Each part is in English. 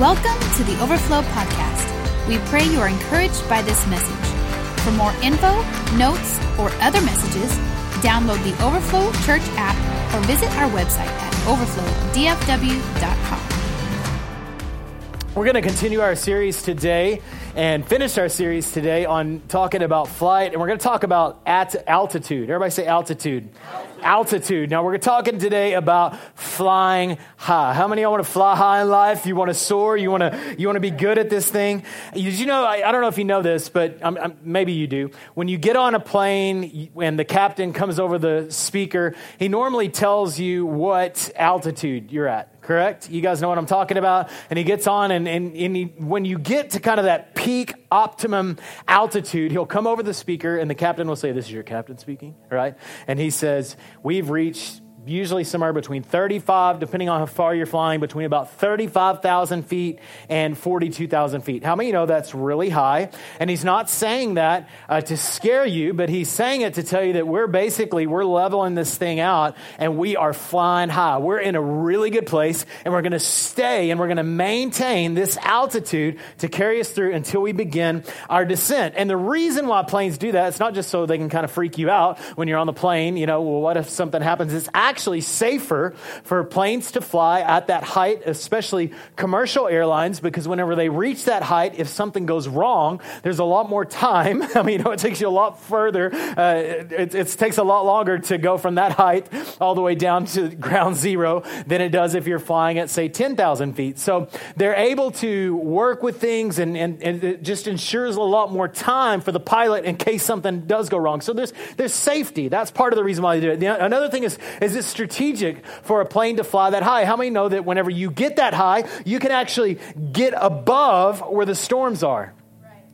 Welcome to the Overflow Podcast. We pray you are encouraged by this message. For more info, notes, or other messages, download the Overflow Church app or visit our website at overflowdfw.com. We're going to continue our series today and finish our series today on talking about flight. And we're going to talk about at altitude. Everybody say altitude. altitude. Altitude. Now, we're talking today about flying high. How many of y'all want to fly high in life? You want to soar? You want to, you want to be good at this thing? Did you know, I, I don't know if you know this, but I'm, I'm, maybe you do. When you get on a plane and the captain comes over the speaker, he normally tells you what altitude you're at correct? You guys know what I'm talking about? And he gets on, and, and, and he, when you get to kind of that peak optimum altitude, he'll come over the speaker, and the captain will say, This is your captain speaking, right? And he says, We've reached usually somewhere between 35, depending on how far you're flying, between about 35,000 feet and 42,000 feet. How many you know that's really high? And he's not saying that uh, to scare you, but he's saying it to tell you that we're basically, we're leveling this thing out and we are flying high. We're in a really good place and we're going to stay and we're going to maintain this altitude to carry us through until we begin our descent. And the reason why planes do that, it's not just so they can kind of freak you out when you're on the plane, you know, well, what if something happens? It's actually actually safer for planes to fly at that height, especially commercial airlines, because whenever they reach that height, if something goes wrong, there's a lot more time. I mean, you know, it takes you a lot further. Uh, it, it takes a lot longer to go from that height all the way down to ground zero than it does if you're flying at, say, 10,000 feet. So they're able to work with things and, and, and it just ensures a lot more time for the pilot in case something does go wrong. So there's, there's safety. That's part of the reason why they do it. The, another thing is, is strategic for a plane to fly that high. How many know that whenever you get that high, you can actually get above where the storms are?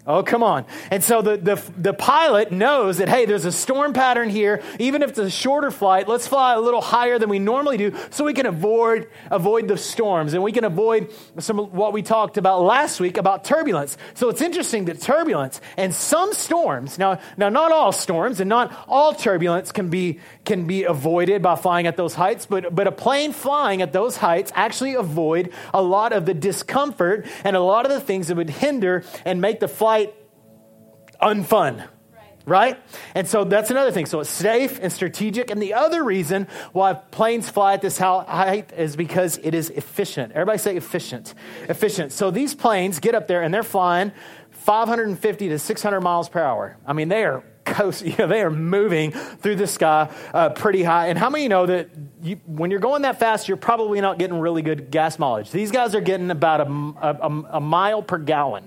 Oh, come on. And so the, the, the, pilot knows that, hey, there's a storm pattern here. Even if it's a shorter flight, let's fly a little higher than we normally do so we can avoid, avoid the storms and we can avoid some of what we talked about last week about turbulence. So it's interesting that turbulence and some storms, now, now not all storms and not all turbulence can be, can be avoided by flying at those heights, but, but a plane flying at those heights actually avoid a lot of the discomfort and a lot of the things that would hinder and make the flight unfun. Right? And so that's another thing. So it's safe and strategic. And the other reason why planes fly at this height is because it is efficient. Everybody say efficient. Efficient. So these planes get up there and they're flying 550 to 600 miles per hour. I mean, they are coast, you know, they are moving through the sky uh, pretty high. And how many know that you, when you're going that fast, you're probably not getting really good gas mileage? These guys are getting about a, a, a mile per gallon.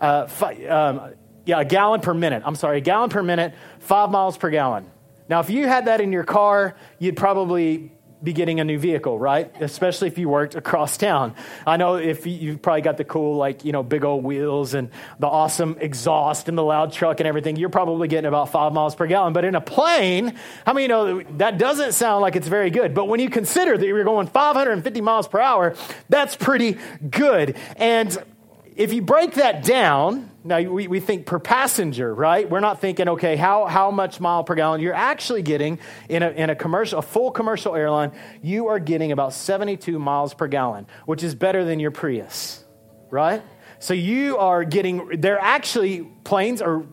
Uh, um, yeah, a gallon per minute. I'm sorry, a gallon per minute, five miles per gallon. Now, if you had that in your car, you'd probably be getting a new vehicle, right? Especially if you worked across town. I know if you, have probably got the cool, like, you know, big old wheels and the awesome exhaust and the loud truck and everything, you're probably getting about five miles per gallon. But in a plane, how many you know that doesn't sound like it's very good? But when you consider that you're going 550 miles per hour, that's pretty good. And if you break that down, now we, we think per passenger, right? We're not thinking, okay, how, how much mile per gallon? You're actually getting in a, in a commercial, a full commercial airline, you are getting about 72 miles per gallon, which is better than your Prius, right? So you are getting, they're actually, planes are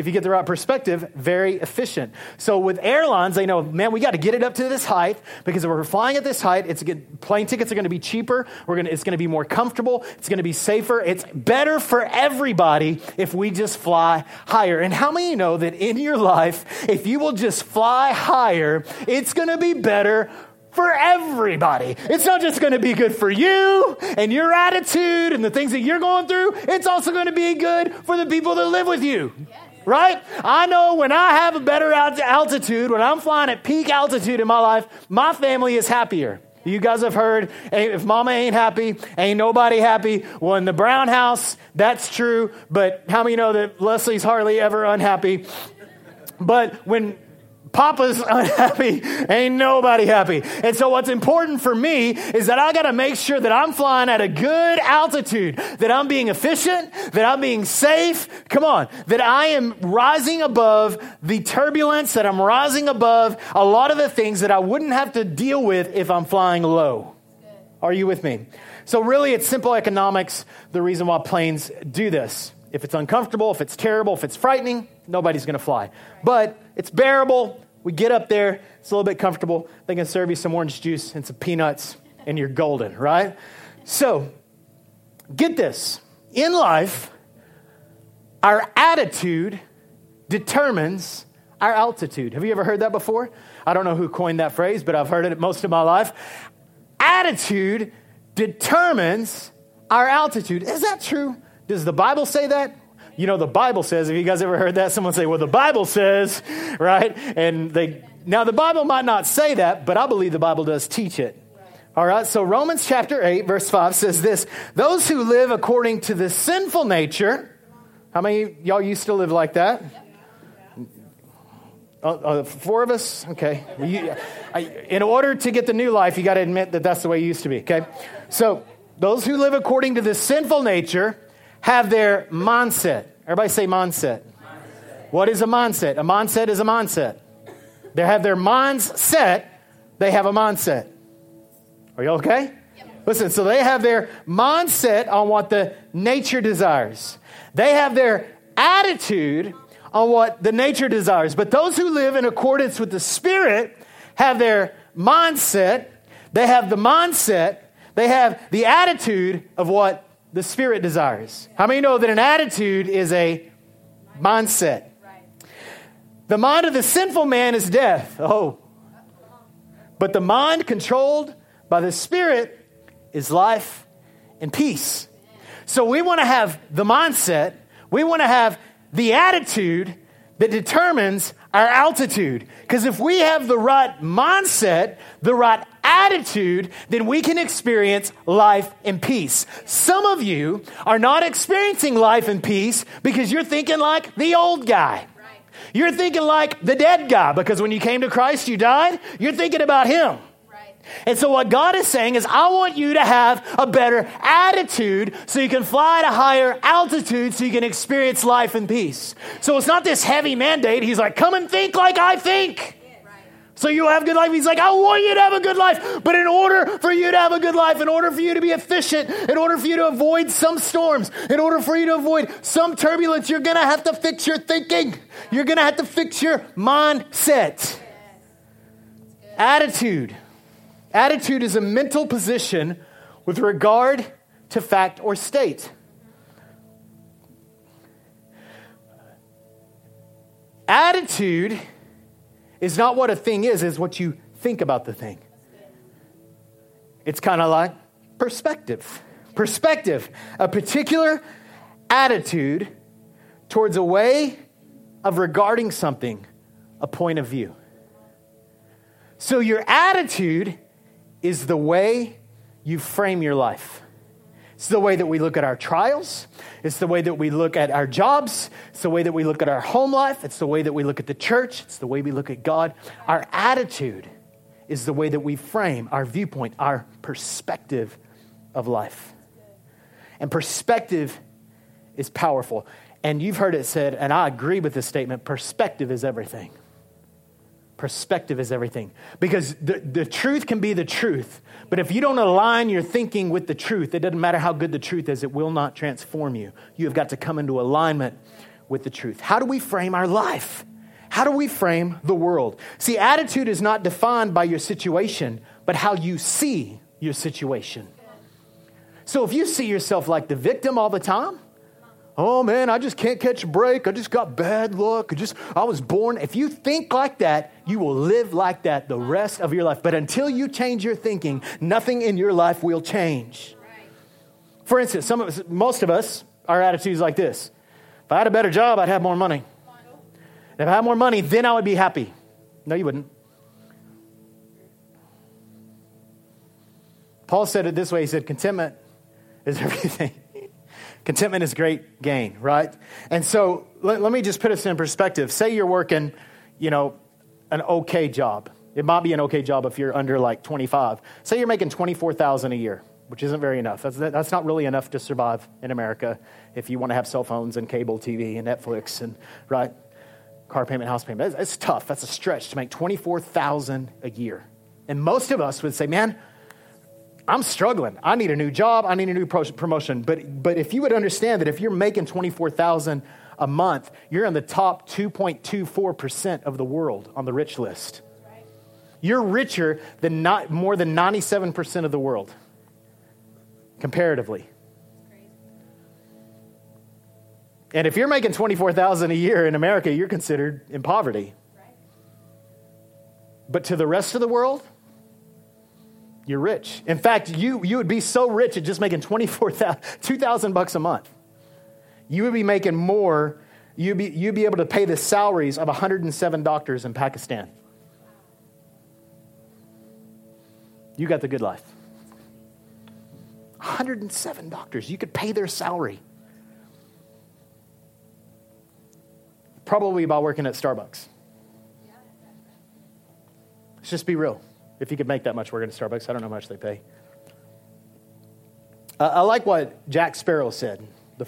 if you get the right perspective, very efficient. So with airlines, they know, man, we got to get it up to this height because if we're flying at this height, it's good, plane tickets are going to be cheaper. We're going to, it's going to be more comfortable. It's going to be safer. It's better for everybody if we just fly higher. And how many know that in your life, if you will just fly higher, it's going to be better for everybody. It's not just going to be good for you and your attitude and the things that you're going through. It's also going to be good for the people that live with you. Yes right? I know when I have a better altitude, when I'm flying at peak altitude in my life, my family is happier. You guys have heard if mama ain't happy, ain't nobody happy. Well, in the Brown house, that's true, but how many know that Leslie's hardly ever unhappy? But when Papa's unhappy, ain't nobody happy. And so, what's important for me is that I got to make sure that I'm flying at a good altitude, that I'm being efficient, that I'm being safe. Come on, that I am rising above the turbulence, that I'm rising above a lot of the things that I wouldn't have to deal with if I'm flying low. Are you with me? So, really, it's simple economics the reason why planes do this. If it's uncomfortable, if it's terrible, if it's frightening, nobody's going to fly. But it's bearable. We get up there, it's a little bit comfortable. They can serve you some orange juice and some peanuts, and you're golden, right? So, get this in life, our attitude determines our altitude. Have you ever heard that before? I don't know who coined that phrase, but I've heard it most of my life. Attitude determines our altitude. Is that true? Does the Bible say that? You know, the Bible says, have you guys ever heard that? Someone say, well, the Bible says, right? And they, now the Bible might not say that, but I believe the Bible does teach it. All right, so Romans chapter 8, verse 5 says this Those who live according to the sinful nature, how many y'all used to live like that? Uh, uh, four of us? Okay. You, I, in order to get the new life, you got to admit that that's the way it used to be, okay? So, those who live according to the sinful nature have their mindset. Everybody say mindset. mindset. What is a mindset? A mindset is a mindset. They have their minds set, they have a mindset. Are you okay? Yep. Listen, so they have their mindset on what the nature desires. They have their attitude on what the nature desires. But those who live in accordance with the Spirit have their mindset, they have the mindset, they have the attitude of what the Spirit desires. How many know that an attitude is a mindset? The mind of the sinful man is death. Oh. But the mind controlled by the Spirit is life and peace. So we want to have the mindset, we want to have the attitude that determines our altitude. Because if we have the right mindset, the right attitude, then we can experience life and peace. Some of you are not experiencing life and peace because you're thinking like the old guy. You're thinking like the dead guy because when you came to Christ, you died. You're thinking about him. And so, what God is saying is, I want you to have a better attitude so you can fly at a higher altitude so you can experience life and peace. So, it's not this heavy mandate. He's like, come and think like I think. So you have a good life. He's like, I want you to have a good life. But in order for you to have a good life, in order for you to be efficient, in order for you to avoid some storms, in order for you to avoid some turbulence, you're going to have to fix your thinking. You're going to have to fix your mindset. Attitude. Attitude is a mental position with regard to fact or state. Attitude is not what a thing is, is what you think about the thing. It's kind of like perspective. Perspective, a particular attitude towards a way of regarding something, a point of view. So your attitude is the way you frame your life. It's the way that we look at our trials. It's the way that we look at our jobs. It's the way that we look at our home life. It's the way that we look at the church. It's the way we look at God. Our attitude is the way that we frame our viewpoint, our perspective of life. And perspective is powerful. And you've heard it said, and I agree with this statement perspective is everything. Perspective is everything. Because the, the truth can be the truth, but if you don't align your thinking with the truth, it doesn't matter how good the truth is, it will not transform you. You have got to come into alignment with the truth. How do we frame our life? How do we frame the world? See, attitude is not defined by your situation, but how you see your situation. So if you see yourself like the victim all the time, Oh man, I just can't catch a break. I just got bad luck. I just I was born. If you think like that, you will live like that the rest of your life. But until you change your thinking, nothing in your life will change. For instance, some of us, most of us, our attitude is like this. If I had a better job, I'd have more money. If I had more money, then I would be happy. No, you wouldn't. Paul said it this way. He said, contentment is everything. Contentment is great gain, right? And so let, let me just put this in perspective. Say you're working, you know, an okay job. It might be an okay job if you're under like 25. Say you're making 24,000 a year, which isn't very enough. That's, that's not really enough to survive in America if you want to have cell phones and cable TV and Netflix and, right, car payment, house payment. It's, it's tough. That's a stretch to make 24,000 a year. And most of us would say, man, I'm struggling. I need a new job. I need a new promotion. But, but if you would understand that if you're making 24,000 a month, you're in the top 2.24% of the world on the rich list. You're richer than not, more than 97% of the world, comparatively. And if you're making 24,000 a year in America, you're considered in poverty. But to the rest of the world, you're rich. In fact, you, you would be so rich at just making 24,000, 2,000 bucks a month. You would be making more, you'd be, you'd be able to pay the salaries of 107 doctors in Pakistan. You got the good life. 107 doctors. You could pay their salary. Probably by working at Starbucks. Let's just be real. If you could make that much working at Starbucks, I don't know how much they pay. Uh, I like what Jack Sparrow said, the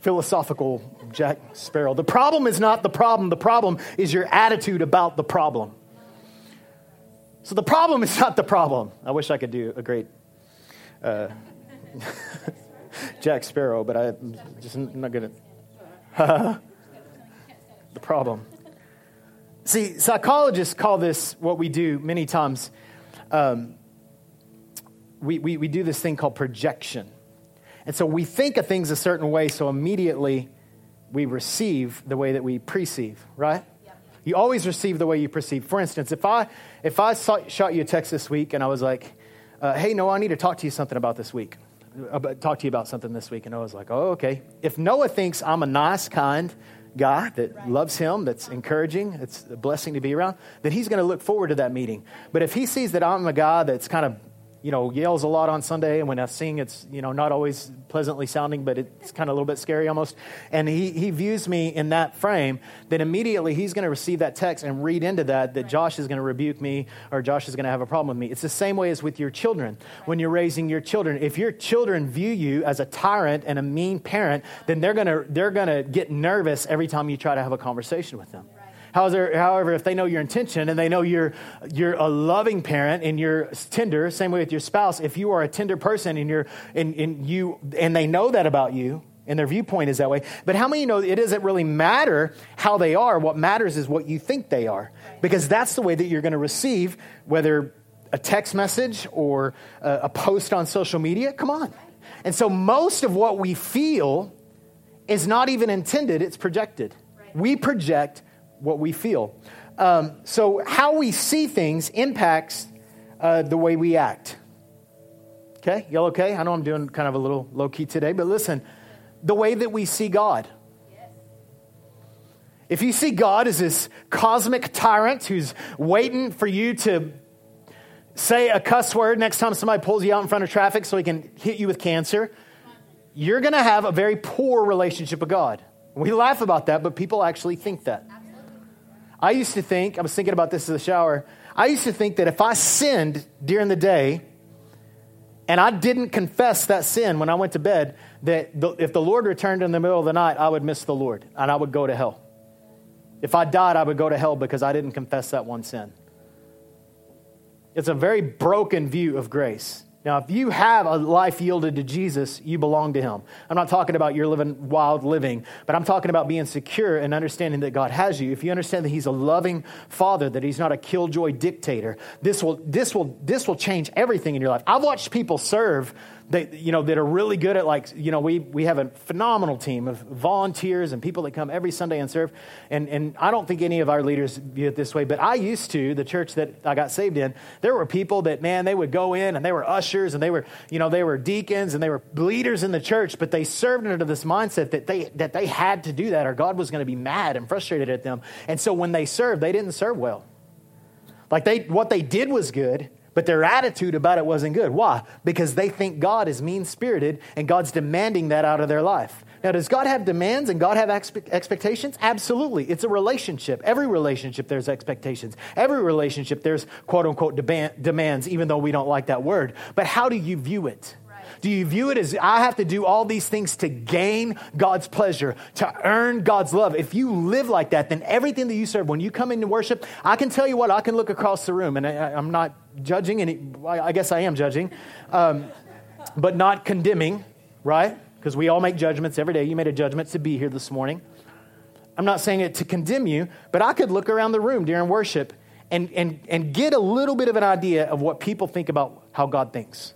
philosophical Jack Sparrow. The problem is not the problem, the problem is your attitude about the problem. So the problem is not the problem. I wish I could do a great uh, Jack Sparrow, but I'm just not going to. the problem. See, psychologists call this what we do many times. Um, we, we, we do this thing called projection. And so we think of things a certain way, so immediately we receive the way that we perceive, right? You always receive the way you perceive. For instance, if I, if I saw, shot you a text this week and I was like, uh, hey, Noah, I need to talk to you something about this week, about, talk to you about something this week. And Noah's like, oh, okay. If Noah thinks I'm a nice, kind, guy that loves him, that's encouraging, it's a blessing to be around, then he's going to look forward to that meeting. But if he sees that I'm a guy that's kind of you know, yells a lot on Sunday, and when I sing, it's, you know, not always pleasantly sounding, but it's kind of a little bit scary almost. And he, he views me in that frame, then immediately he's going to receive that text and read into that that Josh is going to rebuke me or Josh is going to have a problem with me. It's the same way as with your children. When you're raising your children, if your children view you as a tyrant and a mean parent, then they're going to, they're going to get nervous every time you try to have a conversation with them. However, if they know your intention and they know you're, you're a loving parent and you're tender, same way with your spouse, if you are a tender person and, you're, and, and, you, and they know that about you, and their viewpoint is that way. But how many know it doesn't really matter how they are? What matters is what you think they are. Because that's the way that you're going to receive, whether a text message or a, a post on social media. Come on. And so most of what we feel is not even intended, it's projected. We project what we feel. Um, so, how we see things impacts uh, the way we act. Okay, y'all okay? I know I'm doing kind of a little low key today, but listen, the way that we see God. If you see God as this cosmic tyrant who's waiting for you to say a cuss word next time somebody pulls you out in front of traffic so he can hit you with cancer, you're going to have a very poor relationship with God. We laugh about that, but people actually think that. I used to think, I was thinking about this in the shower, I used to think that if I sinned during the day and I didn't confess that sin when I went to bed, that the, if the Lord returned in the middle of the night, I would miss the Lord and I would go to hell. If I died, I would go to hell because I didn't confess that one sin. It's a very broken view of grace. Now, if you have a life yielded to Jesus, you belong to Him. I'm not talking about your living wild living, but I'm talking about being secure and understanding that God has you. If you understand that He's a loving Father, that He's not a killjoy dictator, this will, this will, this will change everything in your life. I've watched people serve that you know that are really good at like you know we we have a phenomenal team of volunteers and people that come every Sunday and serve. And and I don't think any of our leaders view it this way but I used to the church that I got saved in there were people that man they would go in and they were ushers and they were you know they were deacons and they were leaders in the church but they served under this mindset that they that they had to do that or God was going to be mad and frustrated at them. And so when they served they didn't serve well. Like they what they did was good but their attitude about it wasn't good. Why? Because they think God is mean spirited and God's demanding that out of their life. Now, does God have demands and God have expe- expectations? Absolutely. It's a relationship. Every relationship, there's expectations. Every relationship, there's quote unquote demands, even though we don't like that word. But how do you view it? Do you view it as I have to do all these things to gain God's pleasure, to earn God's love? If you live like that, then everything that you serve, when you come into worship, I can tell you what, I can look across the room, and I, am not judging, and I guess I am judging, um, but not condemning, right? Because we all make judgments every day. You made a judgment to be here this morning. I'm not saying it to condemn you, but I could look around the room during worship and, and, and get a little bit of an idea of what people think about how God thinks.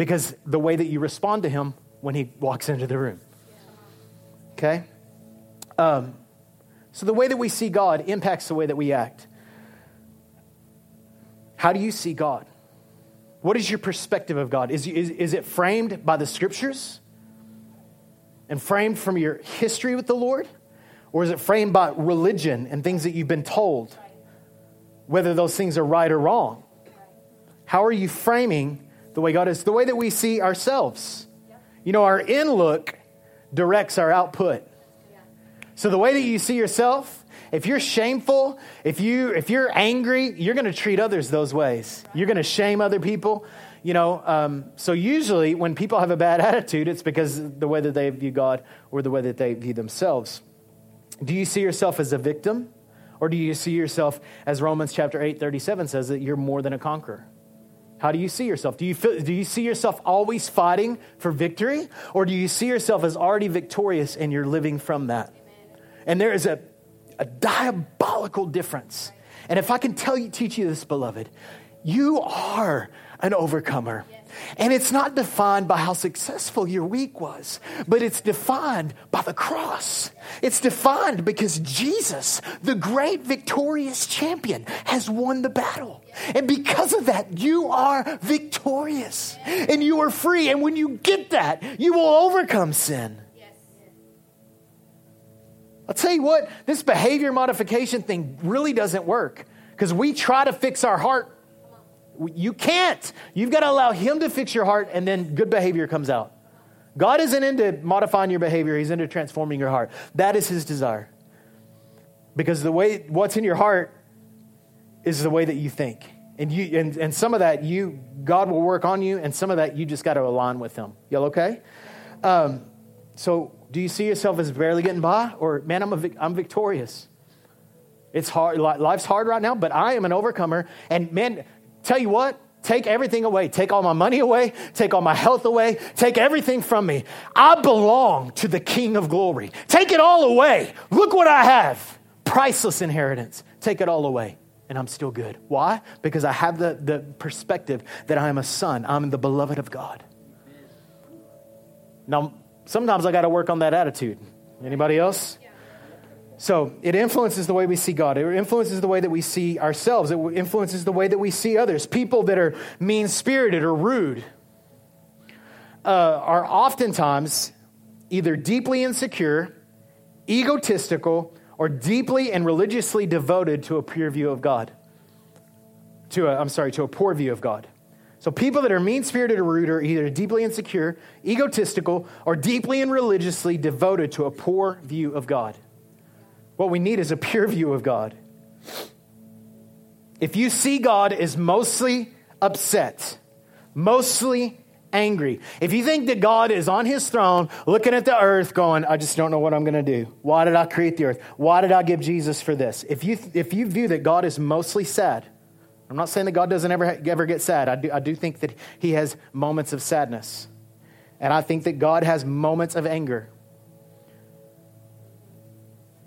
Because the way that you respond to Him when He walks into the room. Okay? Um, so the way that we see God impacts the way that we act. How do you see God? What is your perspective of God? Is, is, is it framed by the scriptures and framed from your history with the Lord? Or is it framed by religion and things that you've been told, whether those things are right or wrong? How are you framing the way God is? The way that we see ourselves. You know, our in look directs our output. So the way that you see yourself, if you're shameful, if you if you're angry, you're going to treat others those ways. You're going to shame other people. You know, um, so usually when people have a bad attitude, it's because the way that they view God or the way that they view themselves. Do you see yourself as a victim? Or do you see yourself, as Romans chapter 8, 37 says, that you're more than a conqueror? How do you see yourself? Do you, feel, do you see yourself always fighting for victory? Or do you see yourself as already victorious and you're living from that? And there is a, a diabolical difference. And if I can tell you, teach you this, beloved, you are an overcomer. And it's not defined by how successful your week was, but it's defined by the cross. It's defined because Jesus, the great victorious champion, has won the battle. And because of that, you are victorious and you are free. And when you get that, you will overcome sin. I'll tell you what, this behavior modification thing really doesn't work because we try to fix our heart you can't. You've got to allow Him to fix your heart, and then good behavior comes out. God isn't into modifying your behavior, He's into transforming your heart. That is His desire. Because the way what's in your heart is the way that you think. And, you, and, and some of that, you God will work on you, and some of that, you just got to align with Him. Y'all okay? Um, so, do you see yourself as barely getting by? Or, man, I'm, a, I'm victorious. It's hard. Life's hard right now, but I am an overcomer. And, man, Tell you what, take everything away. Take all my money away. Take all my health away. Take everything from me. I belong to the King of glory. Take it all away. Look what I have priceless inheritance. Take it all away. And I'm still good. Why? Because I have the, the perspective that I am a son. I'm the beloved of God. Now, sometimes I got to work on that attitude. Anybody else? So it influences the way we see God. It influences the way that we see ourselves. It influences the way that we see others. People that are mean spirited or rude uh, are oftentimes either deeply insecure, egotistical, or deeply and religiously devoted to a pure view of God. To a, I'm sorry, to a poor view of God. So people that are mean spirited or rude are either deeply insecure, egotistical, or deeply and religiously devoted to a poor view of God. What we need is a pure view of God. If you see God as mostly upset, mostly angry, if you think that God is on his throne looking at the earth going, I just don't know what I'm going to do. Why did I create the earth? Why did I give Jesus for this? If you, if you view that God is mostly sad, I'm not saying that God doesn't ever, ever get sad. I do, I do think that he has moments of sadness. And I think that God has moments of anger.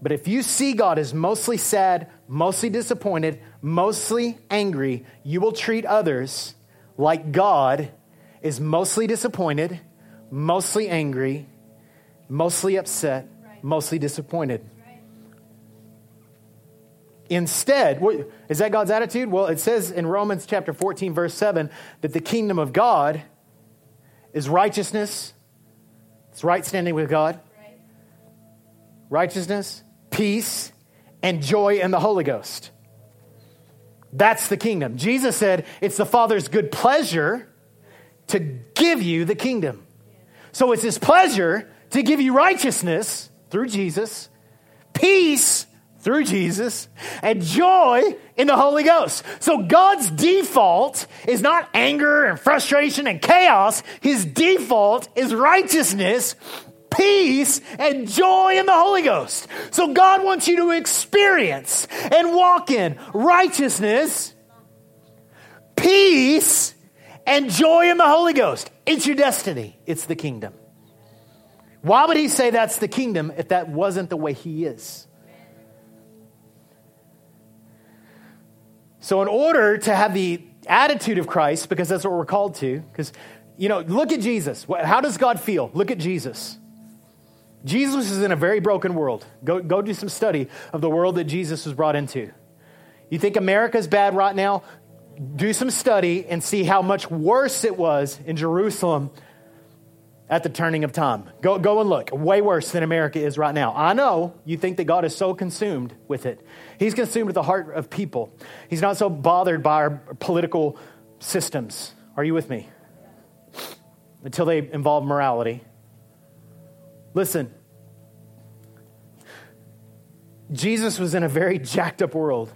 But if you see God as mostly sad, mostly disappointed, mostly angry, you will treat others like God is mostly disappointed, mostly angry, mostly upset, right. mostly disappointed. Right. Instead, what, is that God's attitude? Well, it says in Romans chapter 14, verse 7, that the kingdom of God is righteousness, it's right standing with God, right. righteousness, peace, and joy in the Holy Ghost. That's the kingdom. Jesus said it's the Father's good pleasure to give you the kingdom. So it's his pleasure to give you righteousness through Jesus, peace through Jesus and joy in the Holy Ghost. So God's default is not anger and frustration and chaos. His default is righteousness, peace, and joy in the Holy Ghost. So God wants you to experience and walk in righteousness, peace, and joy in the Holy Ghost. It's your destiny. It's the kingdom. Why would he say that's the kingdom if that wasn't the way he is? So, in order to have the attitude of Christ, because that's what we're called to, because, you know, look at Jesus. How does God feel? Look at Jesus. Jesus is in a very broken world. Go, go do some study of the world that Jesus was brought into. You think America's bad right now? Do some study and see how much worse it was in Jerusalem at the turning of time. Go, go and look. Way worse than America is right now. I know you think that God is so consumed with it. He's consumed with the heart of people. He's not so bothered by our political systems. Are you with me? Until they involve morality. Listen, Jesus was in a very jacked up world,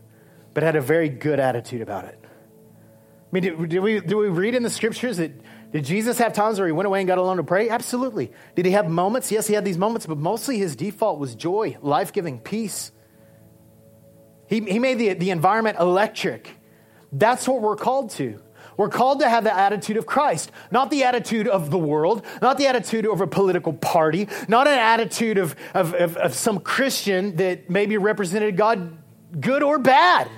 but had a very good attitude about it. I mean, do, did, we, did we read in the scriptures that did Jesus have times where he went away and got alone to pray? Absolutely. Did he have moments? Yes, he had these moments, but mostly his default was joy, life giving, peace. He, he made the, the environment electric. That's what we're called to. We're called to have the attitude of Christ, not the attitude of the world, not the attitude of a political party, not an attitude of, of, of, of some Christian that maybe represented God good or bad.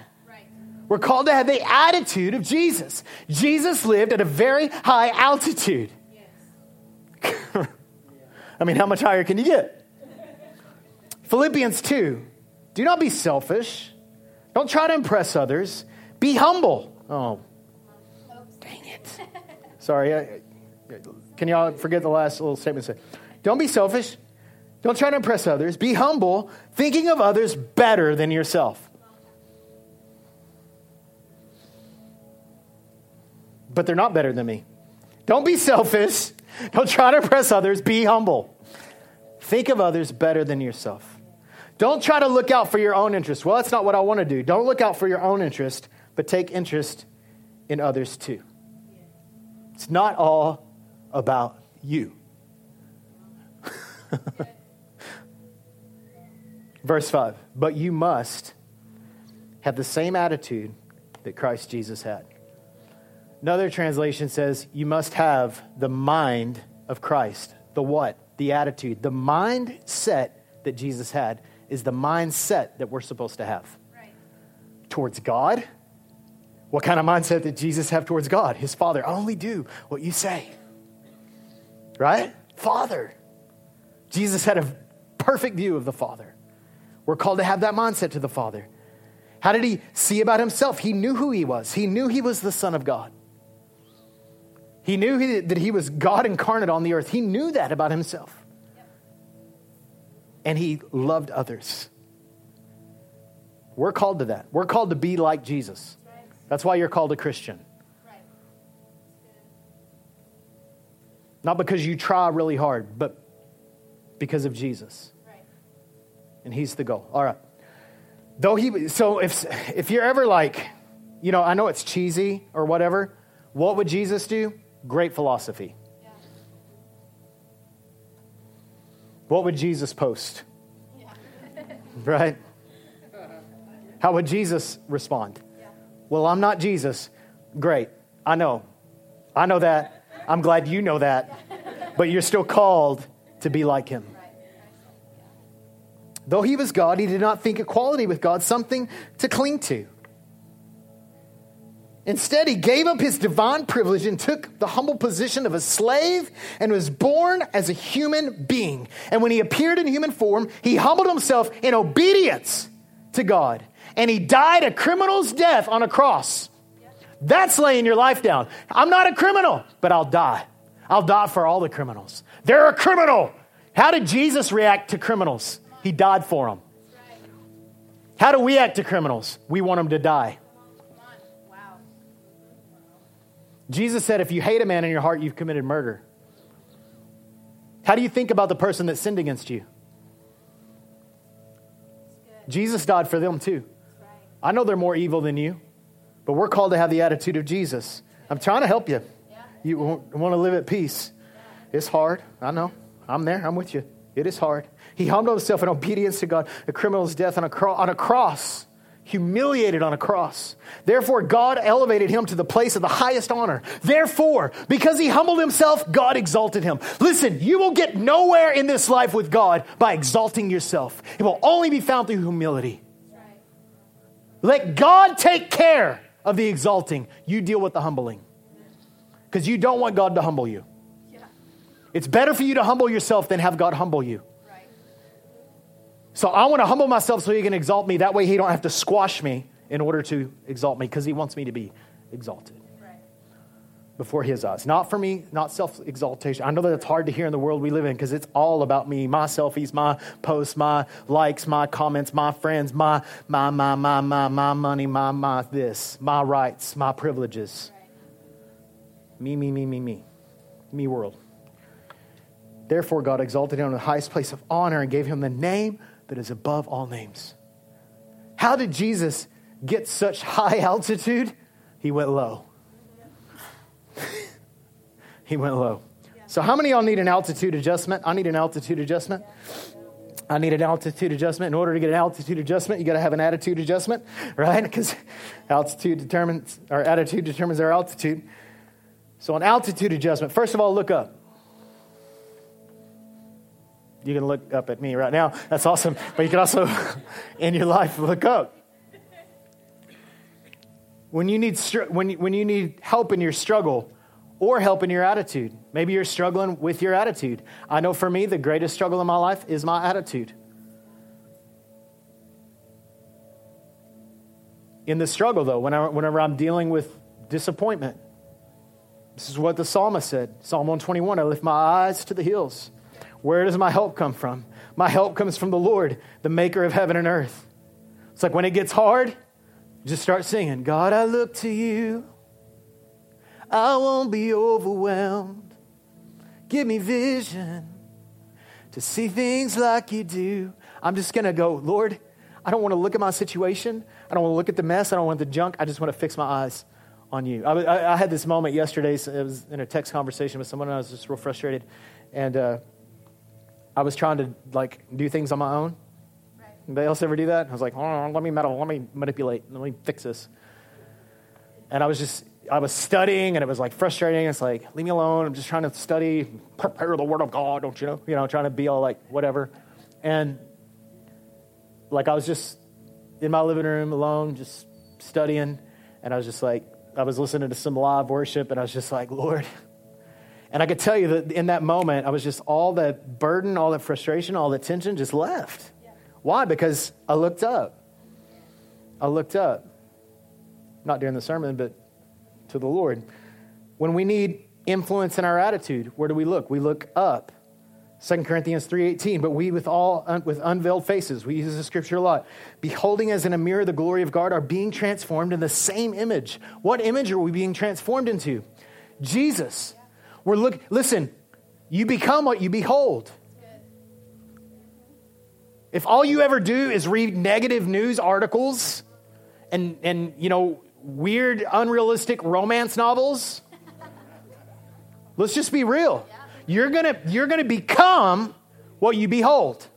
We're called to have the attitude of Jesus. Jesus lived at a very high altitude. Yes. I mean, how much higher can you get? Philippians 2 Do not be selfish. Don't try to impress others. Be humble. Oh. Sorry. Can y'all forget the last little statement? Don't be selfish. Don't try to impress others. Be humble, thinking of others better than yourself. but they're not better than me. Don't be selfish. Don't try to impress others. Be humble. Think of others better than yourself. Don't try to look out for your own interest. Well, that's not what I want to do. Don't look out for your own interest, but take interest in others too. It's not all about you. Verse 5 But you must have the same attitude that Christ Jesus had. Another translation says, You must have the mind of Christ. The what? The attitude. The mindset that Jesus had is the mindset that we're supposed to have right. towards God. What kind of mindset did Jesus have towards God? His Father. Only do what you say. Right? Father. Jesus had a perfect view of the Father. We're called to have that mindset to the Father. How did he see about himself? He knew who he was, he knew he was the Son of God. He knew he, that he was God incarnate on the earth. He knew that about himself. And he loved others. We're called to that. We're called to be like Jesus. That's why you're called a Christian. Not because you try really hard, but because of Jesus. And he's the goal. All right. Though he so if if you're ever like, you know, I know it's cheesy or whatever, what would Jesus do? Great philosophy. Yeah. What would Jesus post? Yeah. right? How would Jesus respond? Well, I'm not Jesus. Great. I know. I know that. I'm glad you know that. But you're still called to be like him. Though he was God, he did not think equality with God something to cling to. Instead, he gave up his divine privilege and took the humble position of a slave and was born as a human being. And when he appeared in human form, he humbled himself in obedience to God. And he died a criminal's death on a cross. That's laying your life down. I'm not a criminal, but I'll die. I'll die for all the criminals. They're a criminal. How did Jesus react to criminals? He died for them. How do we act to criminals? We want them to die. Jesus said, if you hate a man in your heart, you've committed murder. How do you think about the person that sinned against you? Jesus died for them too. I know they're more evil than you, but we're called to have the attitude of Jesus. I'm trying to help you. You want to live at peace. It's hard. I know. I'm there. I'm with you. It is hard. He humbled himself in obedience to God, a criminal's death on a, cro- on a cross, humiliated on a cross. Therefore, God elevated him to the place of the highest honor. Therefore, because he humbled himself, God exalted him. Listen, you will get nowhere in this life with God by exalting yourself. It will only be found through humility. Let God take care of the exalting. You deal with the humbling. Because you don't want God to humble you. It's better for you to humble yourself than have God humble you. So I want to humble myself so he can exalt me. That way he don't have to squash me in order to exalt me because he wants me to be exalted before his eyes. Not for me, not self exaltation. I know that it's hard to hear in the world we live in because it's all about me, my selfies, my posts, my likes, my comments, my friends, my, my, my, my, my, my money, my, my this, my rights, my privileges. Me, me, me, me, me. Me world. Therefore, God exalted him in the highest place of honor and gave him the name that is above all names. How did Jesus get such high altitude? He went low. He went low. So, how many y'all need an altitude adjustment? I need an altitude adjustment. I need an altitude adjustment. In order to get an altitude adjustment, you got to have an attitude adjustment, right? Because altitude determines, our attitude determines our altitude. So, an altitude adjustment. First of all, look up. You can look up at me right now. That's awesome. But you can also, in your life, look up. When you need, when, when you need help in your struggle, or help in your attitude. Maybe you're struggling with your attitude. I know for me, the greatest struggle in my life is my attitude. In the struggle, though, whenever, I'm dealing with disappointment, this is what the psalmist said Psalm 121 I lift my eyes to the hills. Where does my help come from? My help comes from the Lord, the maker of heaven and earth. It's like when it gets hard, just start singing, God, I look to you. I won't be overwhelmed. Give me vision to see things like you do. I'm just going to go, Lord, I don't want to look at my situation. I don't want to look at the mess. I don't want the junk. I just want to fix my eyes on you. I, I, I had this moment yesterday. So it was in a text conversation with someone, and I was just real frustrated. And uh, I was trying to like do things on my own. Right. Anybody else ever do that? I was like, oh, let me meddle, let me manipulate, let me fix this. And I was just I was studying and it was like frustrating. It's like, leave me alone. I'm just trying to study, prepare the word of God, don't you know? You know, trying to be all like whatever. And like I was just in my living room alone, just studying. And I was just like, I was listening to some live worship and I was just like, Lord. And I could tell you that in that moment, I was just all that burden, all that frustration, all that tension just left. Yeah. Why? Because I looked up. I looked up. Not during the sermon, but to the Lord. When we need influence in our attitude, where do we look? We look up. 2 Corinthians 3:18, but we with all with unveiled faces, we use the scripture a lot, beholding as in a mirror the glory of God are being transformed in the same image. What image are we being transformed into? Jesus. We're look listen, you become what you behold. If all you ever do is read negative news articles and and you know weird, unrealistic romance novels. Let's just be real. You're gonna, you're gonna become what you behold.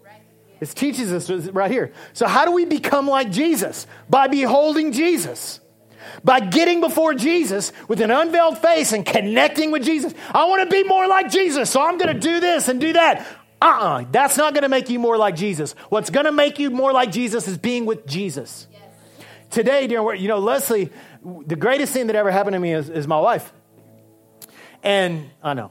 This teaches us right here. So, how do we become like Jesus? By beholding Jesus. By getting before Jesus with an unveiled face and connecting with Jesus. I want to be more like Jesus, so I'm going to do this and do that. Uh uh-uh, uh that's not going to make you more like Jesus. What's going to make you more like Jesus is being with Jesus. Yes. during work, you know, Leslie the greatest thing that ever happened to me is, is my wife. And I know.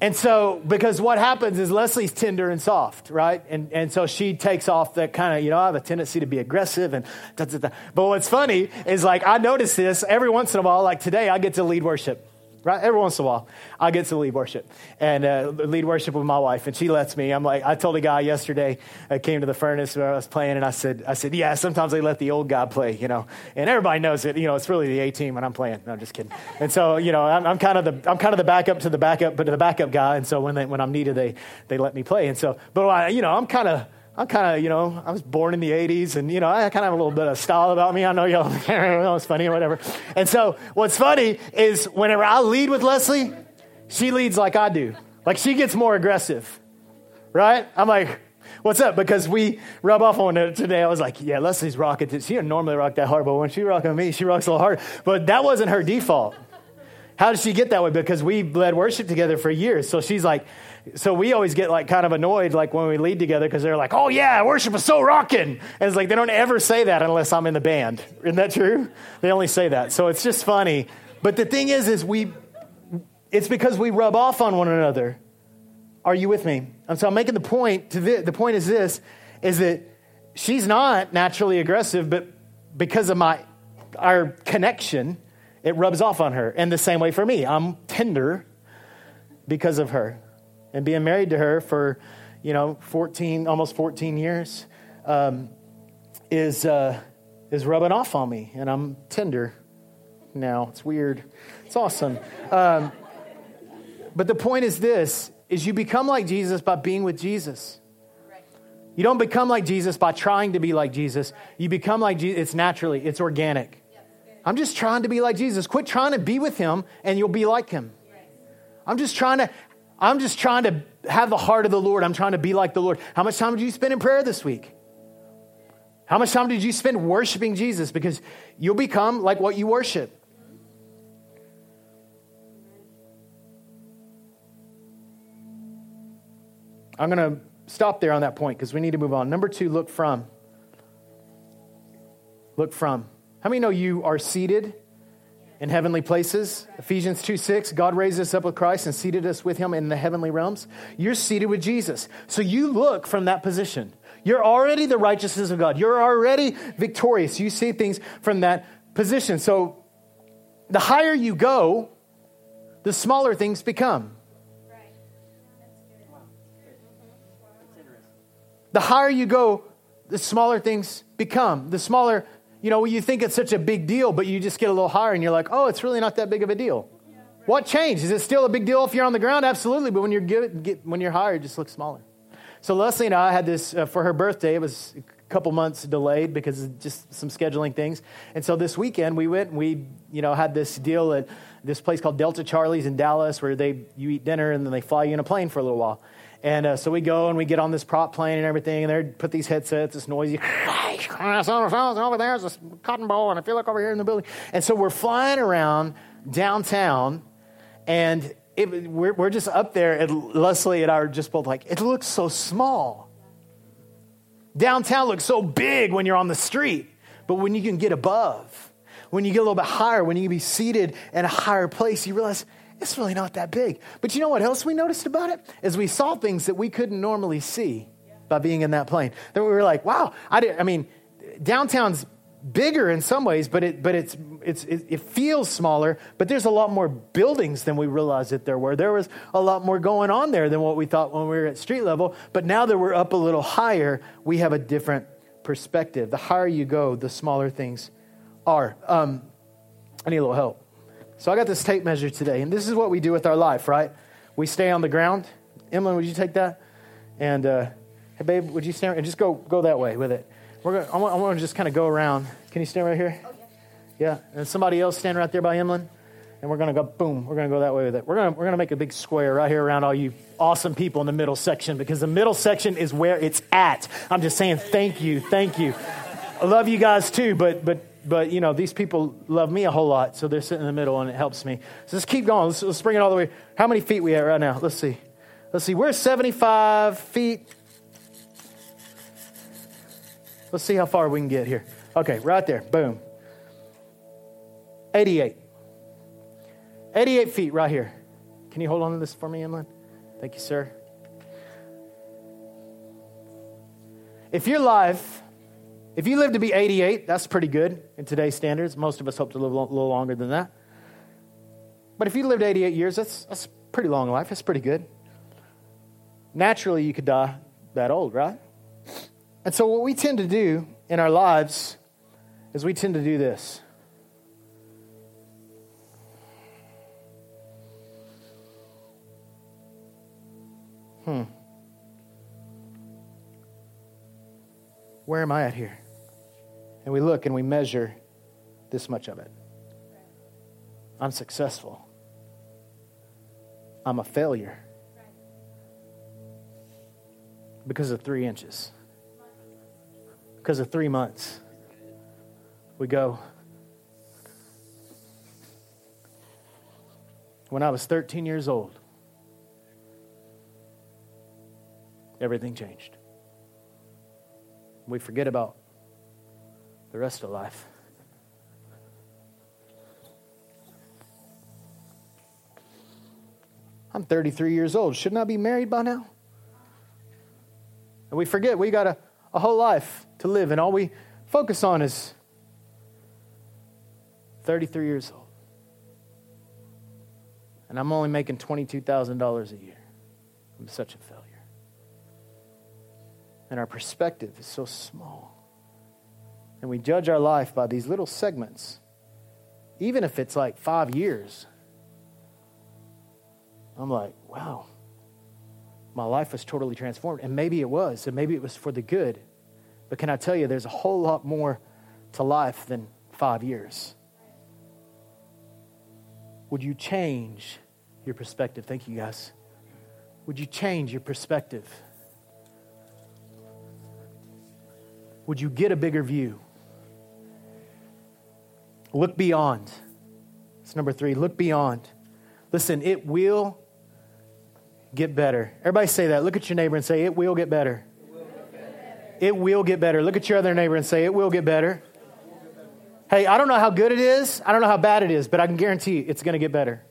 And so, because what happens is Leslie's tender and soft, right? And, and so she takes off that kind of, you know, I have a tendency to be aggressive and da, da, da. But what's funny is like, I notice this every once in a while, like today, I get to lead worship right? Every once in a while, I get to lead worship and uh, lead worship with my wife, and she lets me. I'm like, I told a guy yesterday, I came to the furnace where I was playing, and I said, I said, yeah, sometimes they let the old guy play, you know, and everybody knows it. You know, it's really the A team when I'm playing. No, I'm just kidding. And so, you know, I'm, I'm, kind of the I'm kind of the backup to the backup, but to the backup guy. And so when they, when I'm needed, they they let me play. And so, but I, you know, I'm kind of I'm kind of, you know, I was born in the 80s and, you know, I kind of have a little bit of style about me. I know y'all know it's funny or whatever. And so what's funny is whenever I lead with Leslie, she leads like I do. Like she gets more aggressive, right? I'm like, what's up? Because we rub off on it today. I was like, yeah, Leslie's rocking. She didn't normally rock that hard, but when she rocks with me, she rocks a little hard. But that wasn't her default. How did she get that way? Because we led worship together for years. So she's like, so we always get like kind of annoyed like when we lead together because they're like, oh yeah, worship is so rocking. And it's like they don't ever say that unless I'm in the band. Isn't that true? They only say that. So it's just funny. But the thing is, is we, it's because we rub off on one another. Are you with me? And so I'm making the point to the, the point is this, is that she's not naturally aggressive, but because of my, our connection, it rubs off on her. And the same way for me, I'm tender because of her and being married to her for, you know, 14, almost 14 years, um, is, uh, is rubbing off on me. And I'm tender now. It's weird. It's awesome. Um, but the point is this, is you become like Jesus by being with Jesus. You don't become like Jesus by trying to be like Jesus. You become like Jesus. It's naturally, it's organic. I'm just trying to be like Jesus. Quit trying to be with him and you'll be like him. I'm just trying to I'm just trying to have the heart of the Lord. I'm trying to be like the Lord. How much time did you spend in prayer this week? How much time did you spend worshiping Jesus? Because you'll become like what you worship. I'm going to stop there on that point because we need to move on. Number two, look from. Look from. How many know you are seated in heavenly places. Ephesians 2 6, God raised us up with Christ and seated us with him in the heavenly realms. You're seated with Jesus. So you look from that position. You're already the righteousness of God. You're already victorious. You see things from that position. So the higher you go, the smaller things become. The higher you go, the smaller things become. The smaller you know, you think it's such a big deal, but you just get a little higher and you're like, oh, it's really not that big of a deal. Yeah, right. What changed? Is it still a big deal if you're on the ground? Absolutely. But when you're, get, get, when you're higher, it just looks smaller. So Leslie and I had this uh, for her birthday. It was a couple months delayed because of just some scheduling things. And so this weekend we went and we, you know, had this deal at this place called Delta Charlie's in Dallas where they, you eat dinner and then they fly you in a plane for a little while. And uh, so we go and we get on this prop plane and everything, and they put these headsets, this noisy, over there's a cotton ball, and I feel like over here in the building. And so we're flying around downtown, and it, we're, we're just up there, and Leslie and I are just both like, it looks so small. Downtown looks so big when you're on the street, but when you can get above, when you get a little bit higher, when you can be seated in a higher place, you realize it's really not that big. But you know what else we noticed about it? Is we saw things that we couldn't normally see by being in that plane. Then we were like, wow, I, did, I mean, downtown's bigger in some ways, but it but it's it's it, it, feels smaller. But there's a lot more buildings than we realized that there were. There was a lot more going on there than what we thought when we were at street level. But now that we're up a little higher, we have a different perspective. The higher you go, the smaller things are. Um, I need a little help. So I got this tape measure today, and this is what we do with our life, right? We stay on the ground. Emily, would you take that? And uh, hey, babe, would you stand and just go go that way with it? We're gonna, I want, I want to just kind of go around. Can you stand right here? Oh, yeah. yeah. And somebody else stand right there by Emlyn. And we're gonna go boom. We're gonna go that way with it. We're gonna we're gonna make a big square right here around all you awesome people in the middle section because the middle section is where it's at. I'm just saying thank you, thank you. I love you guys too, but but but you know these people love me a whole lot so they're sitting in the middle and it helps me. So let's keep going. Let's, let's bring it all the way. How many feet we at right now? Let's see. Let's see. We're 75 feet. Let's see how far we can get here. Okay right there. Boom. 88 88 feet right here. Can you hold on to this for me emlyn thank you sir. If your life if you live to be 88, that's pretty good in today's standards. Most of us hope to live a little longer than that. But if you lived 88 years, that's, that's pretty long life. That's pretty good. Naturally, you could die that old, right? And so, what we tend to do in our lives is we tend to do this. Hmm. where am I at here? And we look and we measure this much of it. I'm successful. I'm a failure because of three inches, because of three months. We go. When I was 13 years old, everything changed. We forget about the rest of life. I'm 33 years old. Shouldn't I be married by now? And we forget we got a, a whole life to live, and all we focus on is 33 years old. And I'm only making $22,000 a year. I'm such a failure. And our perspective is so small. And we judge our life by these little segments, even if it's like five years. I'm like, wow, my life was totally transformed. And maybe it was, and maybe it was for the good. But can I tell you, there's a whole lot more to life than five years. Would you change your perspective? Thank you, guys. Would you change your perspective? Would you get a bigger view? Look beyond. It's number three. Look beyond. Listen, it will get better. Everybody say that. Look at your neighbor and say, It will get better. It will get better. Look at your other neighbor and say, It will get better. Hey, I don't know how good it is. I don't know how bad it is, but I can guarantee you it's going to get better.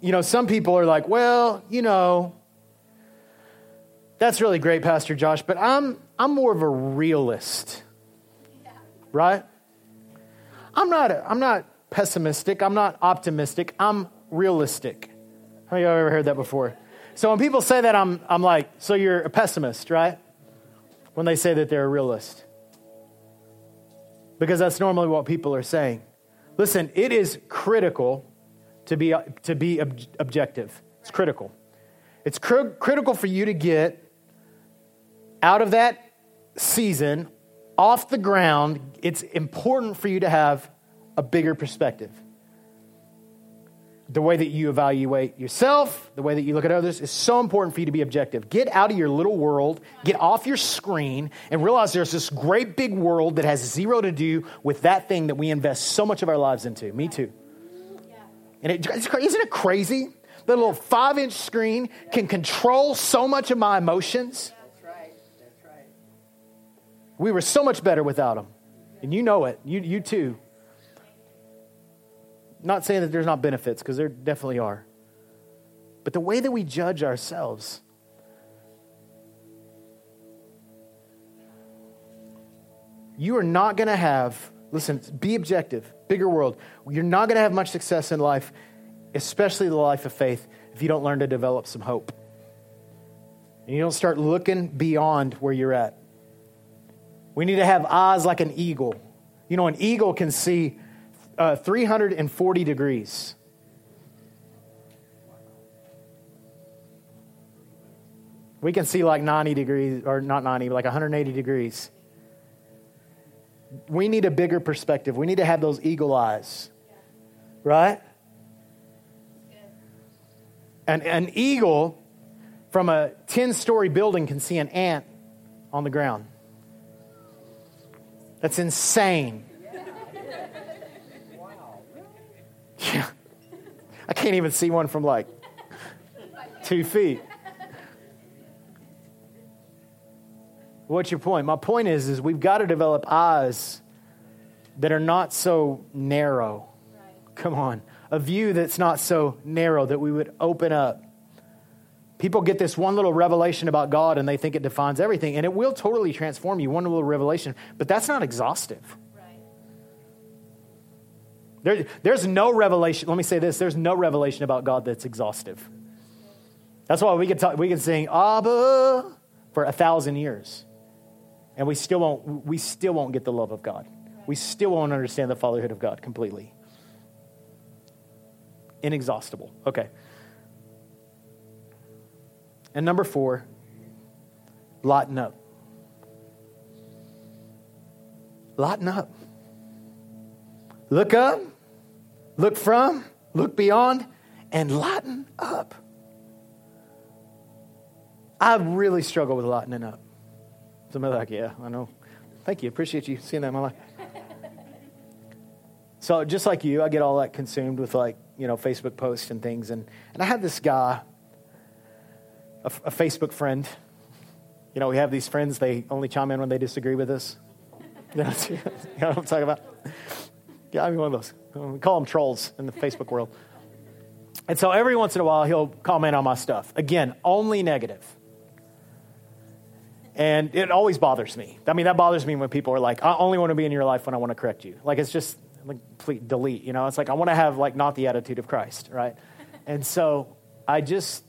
You know, some people are like, well, you know, that's really great, Pastor Josh, but I'm, I'm more of a realist, right? I'm not, I'm not pessimistic. I'm not optimistic. I'm realistic. How many of you ever heard that before? So when people say that, I'm, I'm like, so you're a pessimist, right? When they say that they're a realist. Because that's normally what people are saying. Listen, it is critical to be, to be ob- objective. It's critical. It's cr- critical for you to get out of that season off the ground. It's important for you to have a bigger perspective. The way that you evaluate yourself, the way that you look at others is so important for you to be objective. Get out of your little world, get off your screen, and realize there's this great big world that has zero to do with that thing that we invest so much of our lives into. Me too. And it, isn't it crazy? The little five inch screen can control so much of my emotions. We were so much better without them. And you know it. You, you too. Not saying that there's not benefits, because there definitely are. But the way that we judge ourselves, you are not going to have, listen, be objective, bigger world. You're not going to have much success in life, especially the life of faith, if you don't learn to develop some hope. And you don't start looking beyond where you're at. We need to have eyes like an eagle. You know, an eagle can see uh, 340 degrees. We can see like 90 degrees, or not 90, like 180 degrees. We need a bigger perspective. We need to have those eagle eyes, right? And an eagle from a 10 story building can see an ant on the ground. That's insane. Yeah. I can't even see one from like two feet. What's your point? My point is, is we've got to develop eyes that are not so narrow. Right. Come on. A view that's not so narrow that we would open up. People get this one little revelation about God and they think it defines everything, and it will totally transform you, one little revelation, but that's not exhaustive. There, there's no revelation. Let me say this there's no revelation about God that's exhaustive. That's why we can, talk, we can sing Abba for a thousand years. And we still, won't, we still won't get the love of God. We still won't understand the fatherhood of God completely. Inexhaustible. Okay. And number four, lighten up. Lighten up. Look up, look from, look beyond, and lighten up. I really struggle with lightening up. Somebody like, yeah, I know. Thank you. Appreciate you seeing that in my life. so just like you, I get all that consumed with like, you know, Facebook posts and things. And, and I have this guy, a, a Facebook friend. You know, we have these friends, they only chime in when they disagree with us. You know, you know what I'm talking about? Yeah, I'm one of those. We call them trolls in the Facebook world. And so every once in a while, he'll comment on my stuff. Again, only negative. And it always bothers me. I mean, that bothers me when people are like, I only want to be in your life when I want to correct you. Like, it's just complete delete, you know? It's like, I want to have, like, not the attitude of Christ, right? and so I just,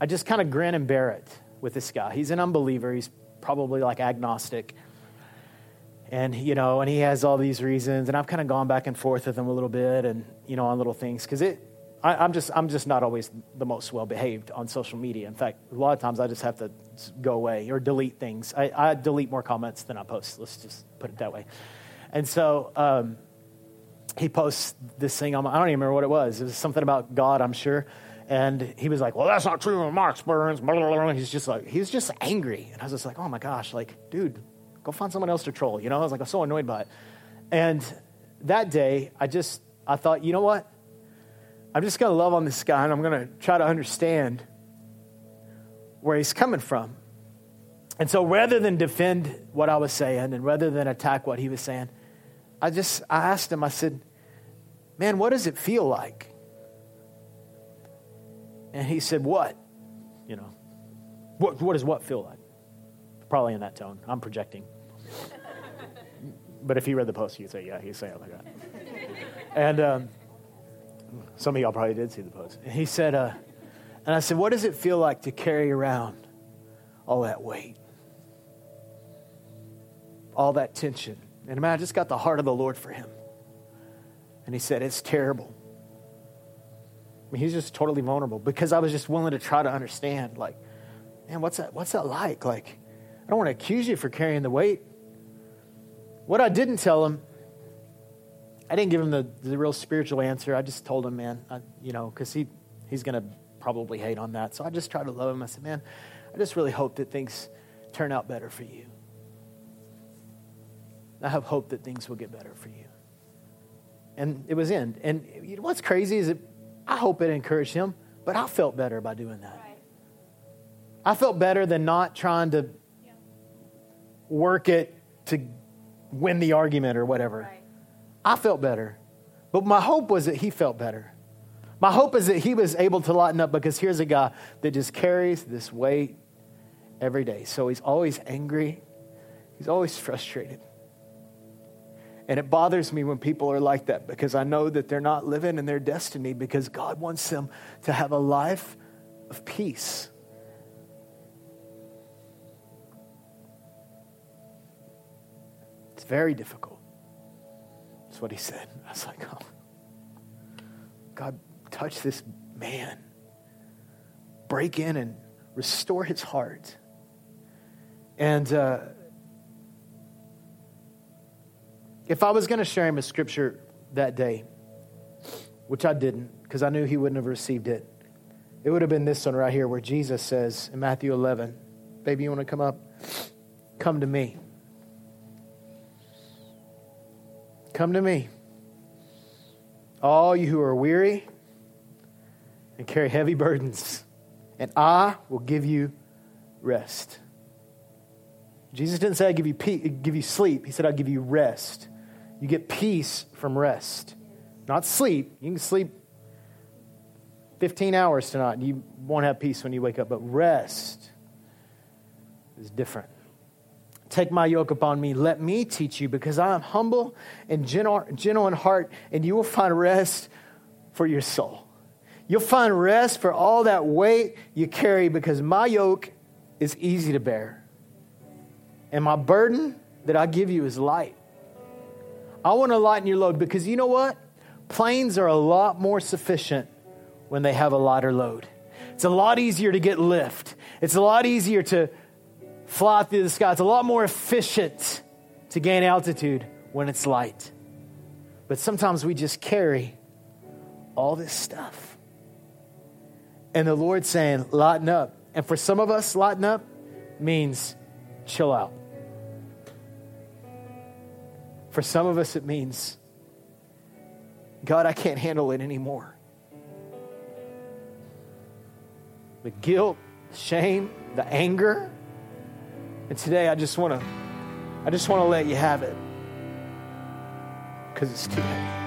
I just kind of grin and bear it with this guy. He's an unbeliever. He's probably like agnostic. And, you know, and he has all these reasons. And I've kind of gone back and forth with him a little bit and, you know, on little things. Because it, I, am just, I'm just not always the most well behaved on social media. In fact, a lot of times I just have to go away or delete things. I, I delete more comments than I post. Let's just put it that way. And so um, he posts this thing I don't even remember what it was. It was something about God, I'm sure. And he was like, "Well, that's not true in my experience." Blah, blah, blah. He's just like, he's just angry, and I was just like, "Oh my gosh, like, dude, go find someone else to troll." You know, I was like, I'm so annoyed by it. And that day, I just, I thought, you know what? I'm just to love on this guy, and I'm to try to understand where he's coming from. And so, rather than defend what I was saying, and rather than attack what he was saying, I just I asked him. I said, "Man, what does it feel like?" And he said, What? You know, what, what does what feel like? Probably in that tone. I'm projecting. but if he read the post, he'd say, Yeah, he'd say it like that. and um, some of y'all probably did see the post. And he said, uh, And I said, What does it feel like to carry around all that weight? All that tension. And man, I just got the heart of the Lord for him. And he said, It's terrible. Mean, he's just totally vulnerable because I was just willing to try to understand, like, man, what's that, what's that like? Like, I don't want to accuse you for carrying the weight. What I didn't tell him, I didn't give him the, the real spiritual answer. I just told him, man, I, you know, because he, he's going to probably hate on that. So I just tried to love him. I said, man, I just really hope that things turn out better for you. I have hope that things will get better for you. And it was in. And what's crazy is it I hope it encouraged him, but I felt better by doing that. Right. I felt better than not trying to yeah. work it to win the argument or whatever. Right. I felt better. But my hope was that he felt better. My hope is that he was able to lighten up because here's a guy that just carries this weight every day. So he's always angry, he's always frustrated. And it bothers me when people are like that because I know that they're not living in their destiny because God wants them to have a life of peace. It's very difficult. That's what he said. I was like, oh, God, touch this man. Break in and restore his heart. And, uh, If I was going to share him a scripture that day, which I didn't because I knew he wouldn't have received it, it would have been this one right here where Jesus says in Matthew 11, Baby, you want to come up? Come to me. Come to me. All you who are weary and carry heavy burdens, and I will give you rest. Jesus didn't say I give you give you sleep. He said I'll give you rest. You get peace from rest, not sleep. You can sleep 15 hours tonight you won't have peace when you wake up, but rest is different. Take my yoke upon me. Let me teach you because I am humble and gentle, gentle in heart, and you will find rest for your soul. You'll find rest for all that weight you carry because my yoke is easy to bear. And my burden that I give you is light. I want to lighten your load because you know what? Planes are a lot more sufficient when they have a lighter load. It's a lot easier to get lift. It's a lot easier to fly through the sky. It's a lot more efficient to gain altitude when it's light. But sometimes we just carry all this stuff. And the Lord's saying, lighten up. And for some of us, lighten up means chill out. For some of us, it means, God, I can't handle it anymore. The guilt, the shame, the anger. And today I just want to I just want to let you have it because it's too heavy.